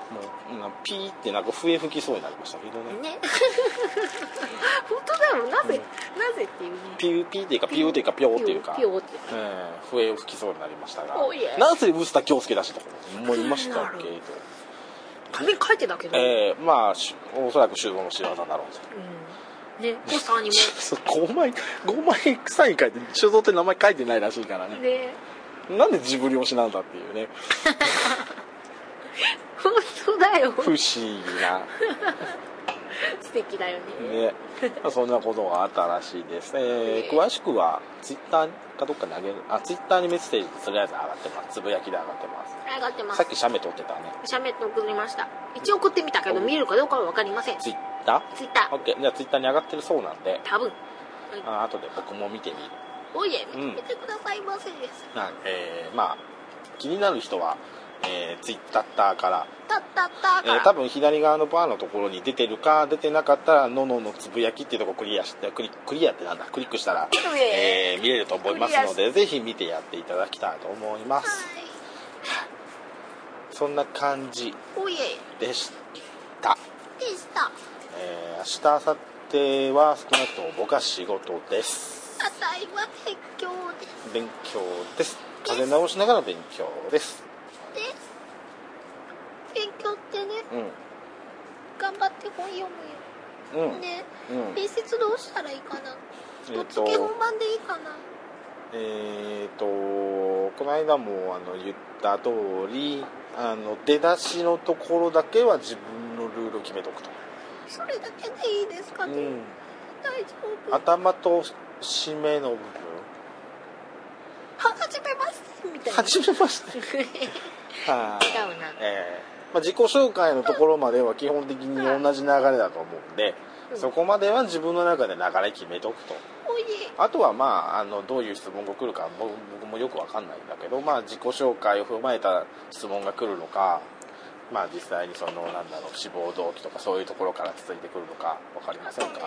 Speaker 2: もうなピーってなんか笛吹きそうになりましたけどね。
Speaker 1: ね。<laughs> 本当だよ、なぜ、なぜっていうね。
Speaker 2: ピューピーっていうかピューっていうかピョーっていうか
Speaker 1: ピョーって。
Speaker 2: ええ笛を吹きそうになりましたが。なぜ臼田恭介出したと思いましたっけ？
Speaker 1: なる
Speaker 2: と
Speaker 1: 紙に書いてたけど。
Speaker 2: ええまあしおそらく集合の仕業だろうと
Speaker 1: うん。ね、<laughs> ポスターに
Speaker 2: そう5枚5枚サイン書いて所蔵って名前書いてないらしいから
Speaker 1: も。
Speaker 2: ね
Speaker 1: ね。
Speaker 2: なんでジブリ推しなんだっていうね <laughs>
Speaker 1: 本当だよ。
Speaker 2: 不思議な <laughs>
Speaker 1: 素敵だよね。
Speaker 2: ねまあそんなことがあったらしいです、えー詳しくはツイッターかどっかに投げるあツイッターにメッセージとりあえず上がってますつぶやきで上がってます
Speaker 1: 上がってます
Speaker 2: さっ。き写メ撮ってたね
Speaker 1: 写メ送りました。一応送ってみたけど、見えるかどうかはわかりません。
Speaker 2: ツイッタ
Speaker 1: ツイッター。
Speaker 2: ー ?OK じゃあツイッターに上がってるそうなんで
Speaker 1: 多分。
Speaker 2: あ後で僕も見てみる
Speaker 1: おいえ、
Speaker 2: うん
Speaker 1: 見てくださいませ。
Speaker 2: なんえーまあ気になる人は、えー、ツイッターから。
Speaker 1: たったったか。ら。
Speaker 2: えー多分左側のバーのところに出てるか出てなかったら「のののつぶやき」っていうところクリアしてクリクリアってなんだ？クリックしたら、
Speaker 1: え
Speaker 2: えー見れると思いますのでぜひ見てやっていただきたいと思います。そんな感じでした、
Speaker 1: でした。
Speaker 2: えー明日明後日は少なくとも僕は仕事です。
Speaker 1: あたいは勉強で
Speaker 2: 勉強です。風邪直しながら勉強です
Speaker 1: です勉強ってね。
Speaker 2: うん。
Speaker 1: 頑張って本読む
Speaker 2: うん。
Speaker 1: よね。
Speaker 2: うん。
Speaker 1: 面接どうしたらいいかな。
Speaker 2: えー
Speaker 1: 一つけ本番でいいかな。
Speaker 2: えーとこの間もあの言った通りあの出だしのところだけは自分のルールを決めとくと、
Speaker 1: それだけでいいですかね、
Speaker 2: うん、
Speaker 1: 大丈夫。は
Speaker 2: 頭と締めの部分。
Speaker 1: 始めます。みたいな。
Speaker 2: 初めまして <laughs> はい。
Speaker 1: 違うな。
Speaker 2: えーまあ、自己紹介のところまでは基本的に同じ流れだと思うんで、
Speaker 1: うん。
Speaker 2: そこまでは自分の中で流れ決めとくと。あとはまああのどういう質問が来るか僕僕もよくわかんないんだけど、まあ、自己紹介を踏まえた質問が来るのか、まあ、実際にそのなんだろう志望動機とかそういうところから続いてくるのか分かりませんか？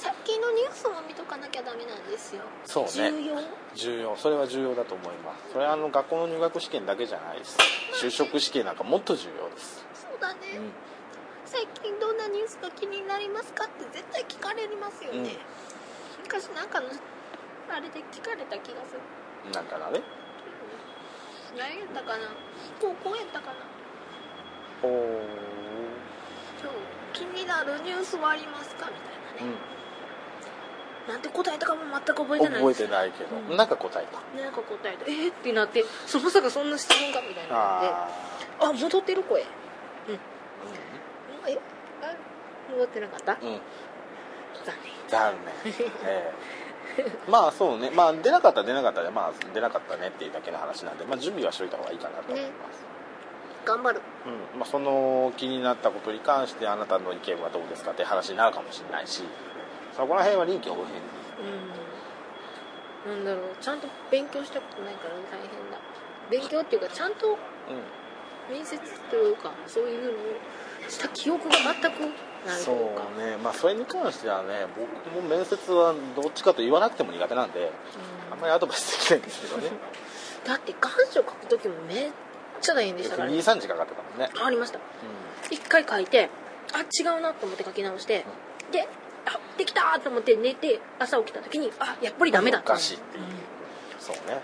Speaker 1: あとねさっきのニュースも見とかなきゃダメなんですよ。
Speaker 2: そうね。
Speaker 1: 重要？
Speaker 2: 重要。それは重要だと思います。それはあの学校の入学試験だけじゃないです。就職試験なんかもっと重要です、
Speaker 1: そうだね、
Speaker 2: うん。
Speaker 1: 最近どんなニュースが気になりますかって絶対聞かれますよね、昔なんかのあれで聞かれた気がする。
Speaker 2: なんかだね。
Speaker 1: 何やったかな？高校やったかな？
Speaker 2: おー。
Speaker 1: そう。気になるニュースはありますか？みたいなね、なんて答えたかも全く覚え
Speaker 2: うん、
Speaker 1: てない。
Speaker 2: 覚えてないけど、
Speaker 1: うん。
Speaker 2: なんか答えた。
Speaker 1: なんか答えた。えー、ってなってそまさかそんな質問かみたいな。ので
Speaker 2: あ
Speaker 1: あ戻ってる声。
Speaker 2: ー
Speaker 1: えあ戻ってなかった？
Speaker 2: うん、うん、
Speaker 1: 残
Speaker 2: 残念、<laughs> ええ。まあそうね。まあ出なかったら出なかったでまあ出なかったねっていうだけの話なんで、まあ、準備はしといた方がいいかなと思います、
Speaker 1: 念頑張る。
Speaker 2: うん。まあ、その気になったことに関してあなたの意見はどうですかって話になるかもしれないしそこら辺は臨機応変。に
Speaker 1: うん。なんだろうちゃんと勉強したことないから大変だ。勉強っていうかちゃんと
Speaker 2: う
Speaker 1: 面接というかそういうのをした記憶が全くない
Speaker 2: う
Speaker 1: いうか。
Speaker 2: ね。まあそれに関してはね僕も面接はどっちかと言わなくても苦手なんであんまりアドバイスできないんですけどね。<laughs>
Speaker 1: だって願書書く時もめっちゃ大変でしたから、ね、
Speaker 2: 23時かかってたもんね、
Speaker 1: ありました。一回書いてあ違うなと思って書き直してであできたと思って寝て朝起きた時にあやっぱりダメだ
Speaker 2: おかしいっていう。そうね。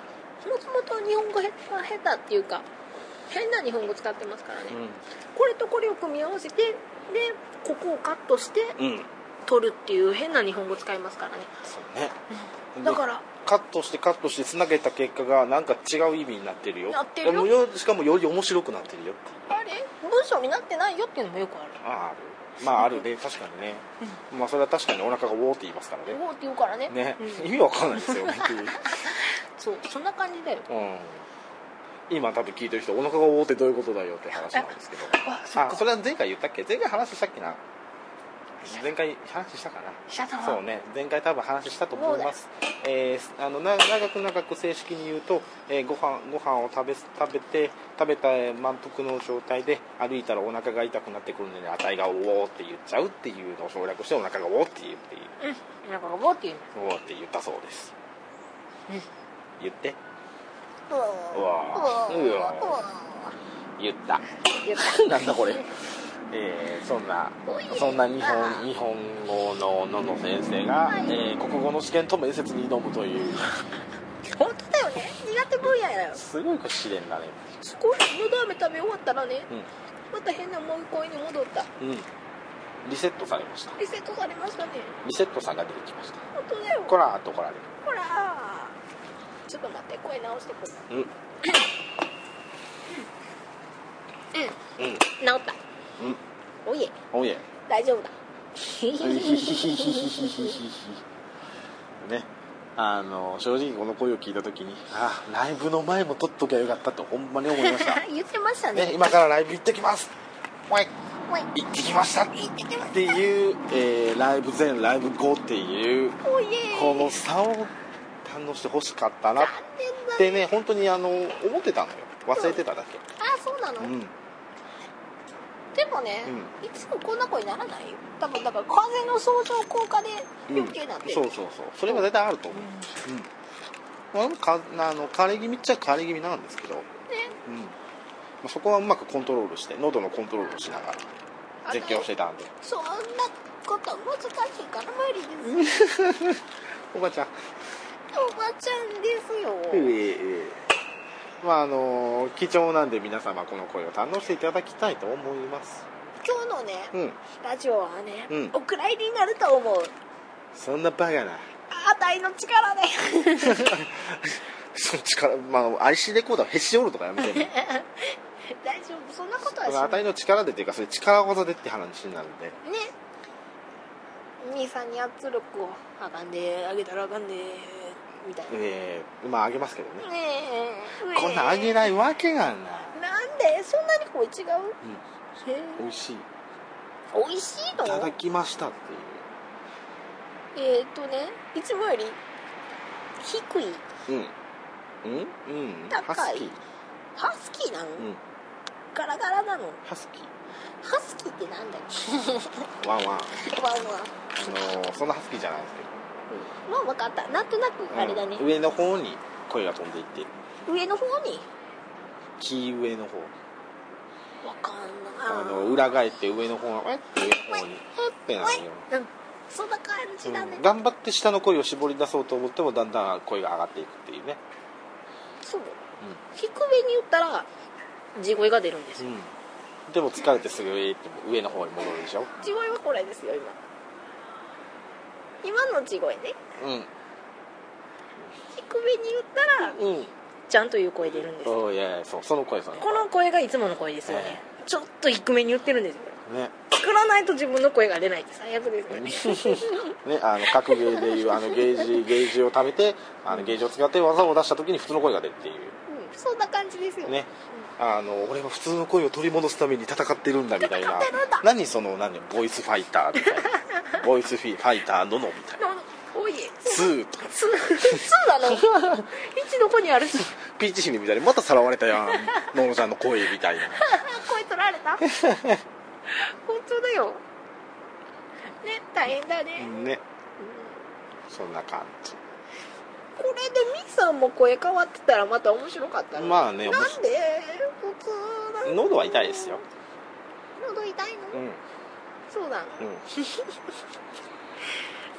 Speaker 1: もともと日本語へ下手っていうか変な日本語使ってますからね、
Speaker 2: う
Speaker 1: これとこれを組み合わせてでここをカットして
Speaker 2: んうん。
Speaker 1: 取るっていう変な日本語使いますからね。
Speaker 2: そうね。
Speaker 1: だから
Speaker 2: カットしてカットしてつなげた結果がなんか違う意味になってるよ。
Speaker 1: なってるよ。
Speaker 2: しかもより面白くなってるよ
Speaker 1: あれ？文章になってないよっていうのもよくある。
Speaker 2: ああるまああるね。確かにね、まあそれは確かにお腹がウォーって言いますからね。
Speaker 1: おーって言うからね。
Speaker 2: ね、
Speaker 1: うん。
Speaker 2: 意味わかんないですよ <laughs> ね
Speaker 1: そうそんな感じだよ。
Speaker 2: うん。今多分聞いてる人お腹がウォーってどういうことだよって話なんですけど。<laughs>
Speaker 1: あそ
Speaker 2: れは前回言ったっけ？前回話したっけな？前回話したかな？
Speaker 1: シャドウ
Speaker 2: そうね。前回多分話したと思います。えーあのな長く長く正式に言うと、えーご飯ご飯を食べ食べて食べた満腹の状態で歩いたらお腹が痛くなってくるので値が「おお」って言っちゃうっていうのを省略してお腹が「おお」って言うっていう。
Speaker 1: うん。なんかロボっていう「
Speaker 2: おお」って言ったそうです。
Speaker 1: うん。
Speaker 2: 言って。
Speaker 1: うわ
Speaker 2: うわ
Speaker 1: うわ
Speaker 2: 言った。
Speaker 1: 言った。<laughs>
Speaker 2: なんだこれえーそんなそんな日本日本語の野々先生が、えー国語の試験と面接に挑むという。
Speaker 1: 本当だよね。苦手分野やよ。
Speaker 2: すごい試練だね。
Speaker 1: すごい。のど飴食べ終わったらね。
Speaker 2: う
Speaker 1: また変なもう声に戻った。
Speaker 2: んうん。リセットされました。
Speaker 1: リセットされましたね。
Speaker 2: リセットさんが出てきました。
Speaker 1: 本当だよ。
Speaker 2: こらーっと怒られる。
Speaker 1: ほら。ちょっと待って声直してくる。
Speaker 2: うん。
Speaker 1: うん。
Speaker 2: うん。
Speaker 1: 治った
Speaker 2: うん。
Speaker 1: おいえ。
Speaker 2: おいえ。
Speaker 1: 大丈夫だ。<laughs>
Speaker 2: ね。あの正直この声を聞いた時にあライブの前も撮っときゃよかったとほんまに思いました。<laughs>
Speaker 1: 言ってましたね。
Speaker 2: ね今からライブ行ってきます。
Speaker 1: おい。
Speaker 2: 行ってきました。っ
Speaker 1: 行ってきます
Speaker 2: ていう、えーライブ前ライブ後っていうこの差を堪能してほしかったなってね。本当にあの思ってたのよ。忘れてただけ。
Speaker 1: あそうなの、
Speaker 2: うん
Speaker 1: でもね、
Speaker 2: う
Speaker 1: いつもこんな声にならないよ。多分だから風の相乗効果で
Speaker 2: うん。
Speaker 1: 余計になってる、
Speaker 2: そうそうそう。それは絶対あると思う。うん、まあ、かあの枯れ気味っちゃ枯れ気味なんですけど、うん。まあ、そこはうまくコントロールして喉のコントロールをしながら絶叫してたんで。
Speaker 1: そんなこと難しいから無理です。<laughs>
Speaker 2: おばちゃん。
Speaker 1: おばちゃんですよ、
Speaker 2: ええええまああの貴重なんで皆様この声を堪能していただきたいと思います。
Speaker 1: 今日のね、
Speaker 2: うん。
Speaker 1: ラジオはね、
Speaker 2: うん。
Speaker 1: お蔵入りになると思う。
Speaker 2: そんなバカな。
Speaker 1: あたいの力で。<laughs>
Speaker 2: その力まあ IC レコーダーへし折るとかやめてね。<laughs>
Speaker 1: 大丈夫そんなことはし
Speaker 2: その
Speaker 1: ない。
Speaker 2: 値の力でっていうかそれ力技でって話になるんで。
Speaker 1: ね。兄さんに圧力をあかんであげたらあかんでみたいな。ね
Speaker 2: ええまああげますけどね。
Speaker 1: え
Speaker 2: こんなんあげないわけがない、
Speaker 1: なんで？そんなに声違う？
Speaker 2: うん、
Speaker 1: へ
Speaker 2: 美味しい。
Speaker 1: 美味しいの？
Speaker 2: ただきましたって
Speaker 1: えーっとねいつもより低い。
Speaker 2: いううん。うん？うん。
Speaker 1: 高い。
Speaker 2: ハスキー。
Speaker 1: ハスキーなの、
Speaker 2: うん。
Speaker 1: ガラガラなの？
Speaker 2: ハスキ
Speaker 1: ハスキーってなんだよ。
Speaker 2: ーワンワン。
Speaker 1: ワンワン。
Speaker 2: あのーそんなハスキーじゃないですけど
Speaker 1: まあ分かった。なんとなくあれだね
Speaker 2: うん、上の方に？声が飛んでい。って
Speaker 1: 上の方に
Speaker 2: 木上の方
Speaker 1: 分かん
Speaker 2: あ
Speaker 1: ない
Speaker 2: の裏返って上の方がえって上の方にえってなるよ
Speaker 1: うんそんな感じだね、
Speaker 2: うん頑張って下の声を絞り出そうと思ってもだんだん声が上がっていくっていうね
Speaker 1: そう低めに言ったら地声が出るんですよ、
Speaker 2: うんでも疲れてすぐ上って上の方に戻るでしょ
Speaker 1: 地声はこれですよ今今の地声ね。
Speaker 2: うん。
Speaker 1: 低めに言ったら
Speaker 2: うん。
Speaker 1: ちゃんという声出るんですよ。
Speaker 2: おいやいやそうその声その
Speaker 1: この声がいつもの声ですよね、ちょっと低めに言ってるんですよ。
Speaker 2: 声ね。
Speaker 1: 作らないと自分の声が出ないって最悪ですよね。
Speaker 2: ね、<laughs> あの格ゲーでいうあのゲージゲージを貯めてあのゲージを使って技を出した時に普通の声が出るっていう。
Speaker 1: うん。そんな感じですよ。
Speaker 2: ね。あの俺は普通の声を取り戻すために戦ってるんだみたいな。何その何ボイスファイターみたいな <laughs> ボイスフィファイターののみたいな。
Speaker 1: なおい。え
Speaker 2: 2とか。
Speaker 1: ツー。ツーなの？<laughs> 一どこにある
Speaker 2: ピーチ姫みたいにまたさらわれたやん。ののちゃんの声みたいな。<laughs>
Speaker 1: 声取られた？<laughs> 本当だよ。ね大変だね、
Speaker 2: ね。そんな感じ。
Speaker 1: これでミさんも声変わってたらまた面白かったの
Speaker 2: まあね
Speaker 1: なんで？普通だ
Speaker 2: 喉は痛いですよ。
Speaker 1: 喉痛いの、
Speaker 2: うん
Speaker 1: そうなの？
Speaker 2: うん。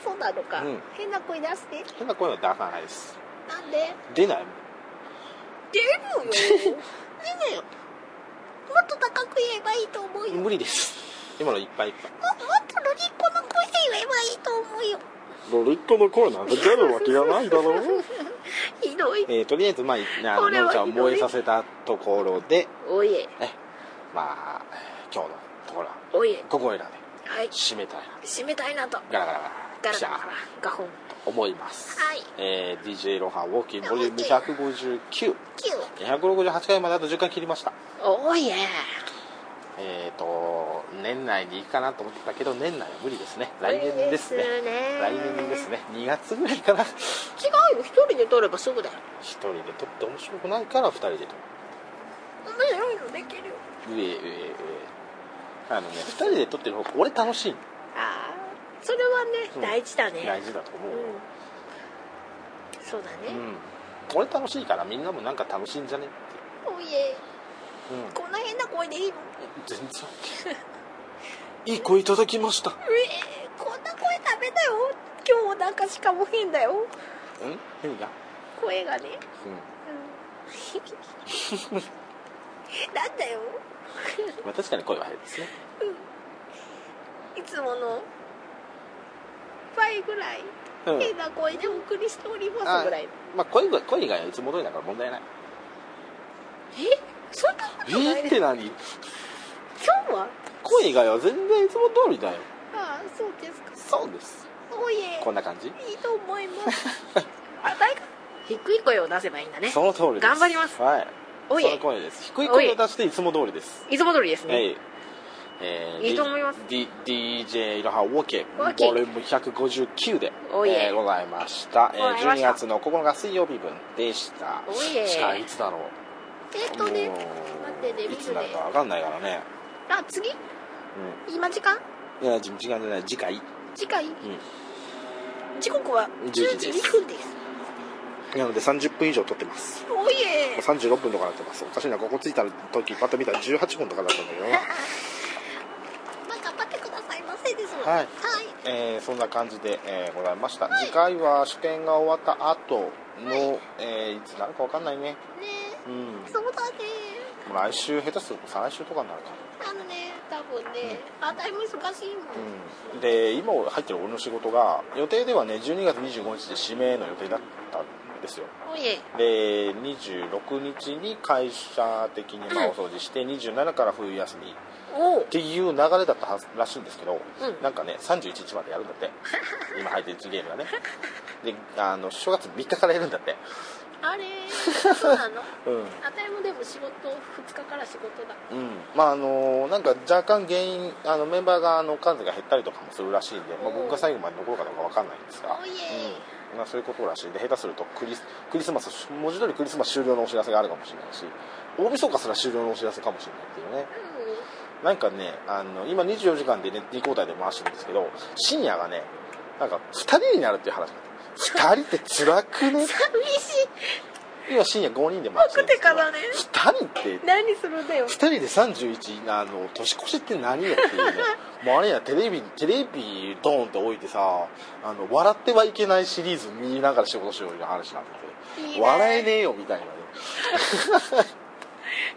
Speaker 1: そうなのか、
Speaker 2: うん。
Speaker 1: 変な声出して。
Speaker 2: 変な声は出さないです。
Speaker 1: なんで？
Speaker 2: 出ないもん。
Speaker 1: 出るよ。<laughs> 出るよ。もっと高く言えばいいと思うよ。も
Speaker 2: 無理です。今のいっぱいいっぱい。
Speaker 1: もっとロリコの声で言えばいいと思うよ。
Speaker 2: ロリッコの声なんか出るわけがないだろう。<laughs>
Speaker 1: ひどい。
Speaker 2: えー、とりあえずまああののんちゃんを燃えさせたところで。
Speaker 1: おい。え
Speaker 2: ねまあ今日のところは
Speaker 1: おい。え
Speaker 2: ここいらで。
Speaker 1: はい
Speaker 2: 締めたいな。
Speaker 1: 締めたいなと。
Speaker 2: ガラガラガラ。
Speaker 1: ガラガラ。ガラガホン。
Speaker 2: と思います。
Speaker 1: はい。
Speaker 2: えー、DJ ロハンウォーキンボリューム159
Speaker 1: 9
Speaker 2: 168回まであと10回切りました。
Speaker 1: おいえ。
Speaker 2: えーと年内に行くかなと思ってたけど年内は無理ですね。来年ですね。来年ですね。2月ぐらいかな。
Speaker 1: 違うよ一人で撮ればすぐだよ。
Speaker 2: 一人で撮って面白くないから二人で撮る。
Speaker 1: できるよ。
Speaker 2: 上上上あのね二人で撮ってる方が俺楽しい。
Speaker 1: ああそれはね
Speaker 2: うん。
Speaker 1: 大事だね。
Speaker 2: 大事だと思う、
Speaker 1: うん。そうだね。
Speaker 2: うん。俺楽しいからみんなもなんか楽しいんじゃね？って
Speaker 1: おいえ。
Speaker 2: うん。
Speaker 1: こんな変な声でいいの？
Speaker 2: 全然。<laughs> いい声いただきました。
Speaker 1: えー、こんな声ダメだよ。今日なんかしかも変だよ。
Speaker 2: うん？何が
Speaker 1: 声がね。
Speaker 2: うん。
Speaker 1: うん。<laughs> なんだよ <laughs>
Speaker 2: まあ確かに声は変ですね。
Speaker 1: いつもの倍ぐらい
Speaker 2: うん。
Speaker 1: 変な声でお送りしておりますぐらい。
Speaker 2: まあ声が声以外はいつも通りだから問題ない。
Speaker 1: え？そんなこ
Speaker 2: え
Speaker 1: とない
Speaker 2: ー、って何？
Speaker 1: 今日は？
Speaker 2: 声以外は全然いつも通りだよ。
Speaker 1: ああそうですか。
Speaker 2: そうです。
Speaker 1: おいえ。
Speaker 2: こんな感じ。
Speaker 1: いいと思います。<laughs> あ大か低い声を出せばいいんだね。
Speaker 2: その通りです。
Speaker 1: 頑張ります。
Speaker 2: はい
Speaker 1: おい
Speaker 2: 声です。低い声を出していつも通りです。
Speaker 1: い。つも通りですね、
Speaker 2: はい。え
Speaker 1: いいと思います。
Speaker 2: D DJ いろはウォーケボリューム159で、
Speaker 1: え
Speaker 2: え。ーございました、えー
Speaker 1: ございました。
Speaker 2: 12月の9日水曜日分でした。しかいつだろう。
Speaker 1: えっとね待ってね
Speaker 2: いつなるか分かんないからね。
Speaker 1: あ次？
Speaker 2: う
Speaker 1: 今時間？
Speaker 2: んいや時時間じゃない。次回。
Speaker 1: 次回？
Speaker 2: うん。
Speaker 1: 時刻は
Speaker 2: 10時
Speaker 1: 10時
Speaker 2: です
Speaker 1: 2分です
Speaker 2: なので30分以上撮ってます。
Speaker 1: おいえ。
Speaker 2: もう36分とかなってます。おかしいなここ着いた時パッと見たら18分とかだったんだけど。な <laughs>
Speaker 1: まあ頑張ってくださいませです。
Speaker 2: はい。
Speaker 1: はい。
Speaker 2: えーそんな感じで、えーございました、次回は試験が終わった後の、えーいつなるか分かんないね。
Speaker 1: ね。
Speaker 2: うん。
Speaker 1: そうだね。
Speaker 2: 来週下手すると再来週とかになるか。
Speaker 1: あのね多分ね。あたいも忙しいもん。
Speaker 2: うん。で今入ってる俺の仕事が予定ではね12月25日で指名の予定だったんですよ。で26日に会社的にまあお掃除して27から冬休み。っていう流れだったらしいんですけど、
Speaker 1: うん。
Speaker 2: なんかね31日までやるんだって。今入ってるゲームがね。であの正月3日からやるんだって
Speaker 1: あれそうなの？
Speaker 2: うん。
Speaker 1: あたいもでも仕事2日から仕事だ
Speaker 2: うん、まああのなんか若干原因あのメンバーがあの数が減ったりとかもするらしいんで、まあ、僕が最後まで残るかどうかわかんないんですが、うん。まあ、そういうことらしいんで下手するとクリスクリスマス文字通りクリスマス終了のお知らせがあるかもしれないし大晦日すら終了のお知らせかもしれないっていうね。なんかねあの今24時間でネット交代で回してるんですけど深夜がねなんか2人になるっていう話があって2人って辛くね？
Speaker 1: 寂しい。
Speaker 2: 今深夜5人で回してるんですけど
Speaker 1: 奥手からね。
Speaker 2: 2人って？
Speaker 1: 何するんだよ。
Speaker 2: 2人で31あの年越しって何よっていうね <laughs> もうあれやテレビテレビドーンって置いてさあの笑ってはいけないシリーズ見ながら仕事しようよ話なんだけど
Speaker 1: いいね。
Speaker 2: 笑えねえよみたいなね。<laughs>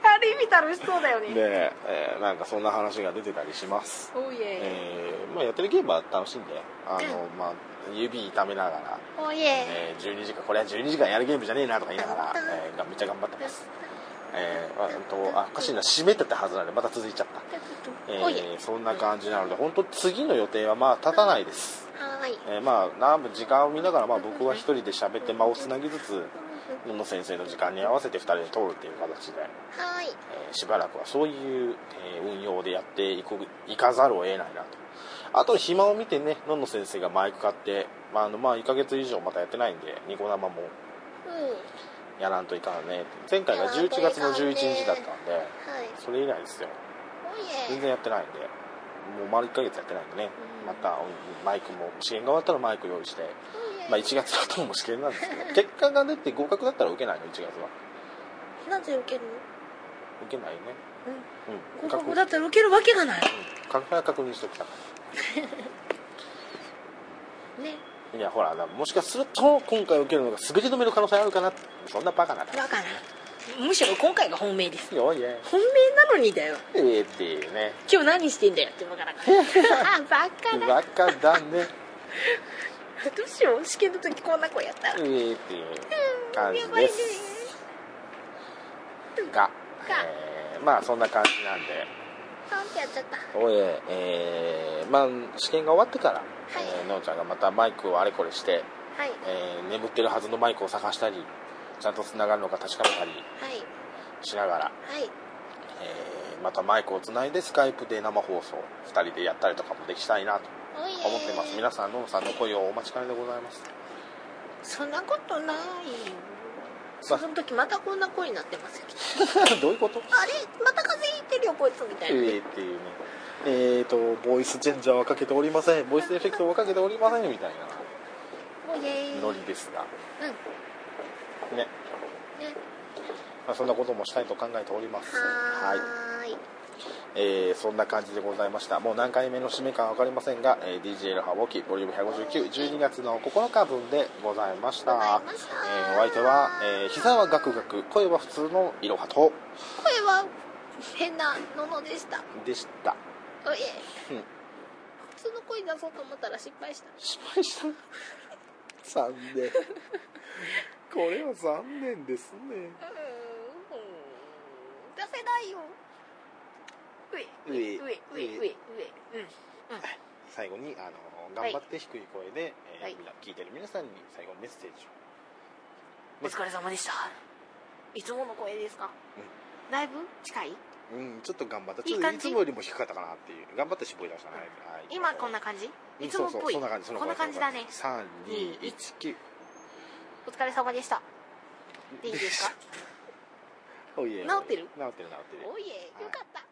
Speaker 1: あれ見たらしそうだよね。
Speaker 2: で、えーなんかそんな話が出てたりします。
Speaker 1: おいえ
Speaker 2: えーまあ、やってるゲームは楽しんであの、まあ、指痛めながら、
Speaker 1: おいえ
Speaker 2: えー12時間これは12時間やるゲームじゃねえなとか言いながら、えーがめっちゃ頑張ってますえー、あうんとあおかしいな閉めてたはずなんでまた続いちゃった。えーそんな感じなので本当次の予定はまあ立たないです、
Speaker 1: はーい。
Speaker 2: えーまあ何分時間を見ながらまあ僕は一人で喋って間をつなぎつつ野野先生の時間に合わせて2人で通るっていう形で、
Speaker 1: はーい。
Speaker 2: えーしばらくはそういう、えー運用でやっていくいかざるを得ないなとあと暇を見てね野野先生がマイク買って、まあ、あのまあ1ヶ月以上またやってないんでニコ生も。
Speaker 1: うん。
Speaker 2: やらんといかんね。前回が11月の11日だったんで
Speaker 1: はい
Speaker 2: それ以来ですよ。全
Speaker 1: え。
Speaker 2: 然やってないんで。もう丸1ヶ月やってないんでね
Speaker 1: うん。
Speaker 2: またうんマイクも試験が終わったらマイク用意して、まあ、1月の後も試験なんですけど <laughs> 結果が出て合格だったら受けないの1月は。
Speaker 1: なぜ受けるの？
Speaker 2: 受けないよね。うん。
Speaker 1: 合格だったら受けるわけがない。
Speaker 2: 確認は確認しておきたか <laughs>
Speaker 1: ね。
Speaker 2: らいやほらもしかすると今回受けるのが滑り止めの可能性あるかなそんなバカな
Speaker 1: バカな。むしろ今回が本命です。本命なのにだよ。
Speaker 2: ええっていうね。
Speaker 1: 今日何してんだよってバカだから。<laughs> あバカだ。
Speaker 2: バカだね。
Speaker 1: どうしよう。試験の時こんな声やったら。
Speaker 2: うえっていう感じです。が、えーまあそんな感じなんで
Speaker 1: パンってやっちゃった。
Speaker 2: おええーまあ試験が終わってから、えーのんちゃんがまたマイクをあれこれして、
Speaker 1: はい。
Speaker 2: えー眠ってるはずのマイクを探したりちゃんとつながるのか確かめたり
Speaker 1: はい。
Speaker 2: しながら、
Speaker 1: はい。
Speaker 2: えーまたマイクをつないでスカイプで生放送2人でやったりとかもできたいなと思ってます。皆さんのんさんの声をお待ちかねでございます。
Speaker 1: そんなことないその時またこんな声になってますよ。<laughs>
Speaker 2: どういうこと？
Speaker 1: あれ？まこいつみたいな、
Speaker 2: えーっていうね。えーとボイスチェンジャーはかけておりません。ボイスエフェクトはかけておりませんみたいな。ノリですが。
Speaker 1: うん。
Speaker 2: ね、
Speaker 1: ね。
Speaker 2: まあ、そんなこともしたいと考えております。
Speaker 1: はーい。
Speaker 2: えーそんな感じでございました。もう何回目の締めかは分かりませんが、えー DJ ルハボキボリューム15912月の9日分でございました。
Speaker 1: ございました。
Speaker 2: えーお相手は、えー膝はガクガク声は普通のいろはと。
Speaker 1: 声は変なののでした。
Speaker 2: でした。
Speaker 1: おいえ、普通の声出そうと思ったら失敗した。
Speaker 2: 失敗した？<laughs> 残念。これは残念ですね。
Speaker 1: うん出せないよ。
Speaker 2: 最後にあの頑張って低い声で、はい、えー、
Speaker 1: はい、
Speaker 2: 聞いてる皆さんに最後メッセージを。
Speaker 1: お疲れ様でした。いつもの声ですか、うん、だいぶ近い？
Speaker 2: うん、ちょっと頑張った。ちょっといつもよりも低かったかなっていう。頑張って絞り出したね。はい、
Speaker 1: 今こんな感じ？
Speaker 2: うん
Speaker 1: いつもっぽい？
Speaker 2: そうそうそんな感じ。そ
Speaker 1: こんな感じだね
Speaker 2: 3、2、1、9。
Speaker 1: お疲れ様でしたでいいですか？<laughs>
Speaker 2: おいえ。
Speaker 1: 治ってる？
Speaker 2: 治ってる治ってる。
Speaker 1: おいえよかった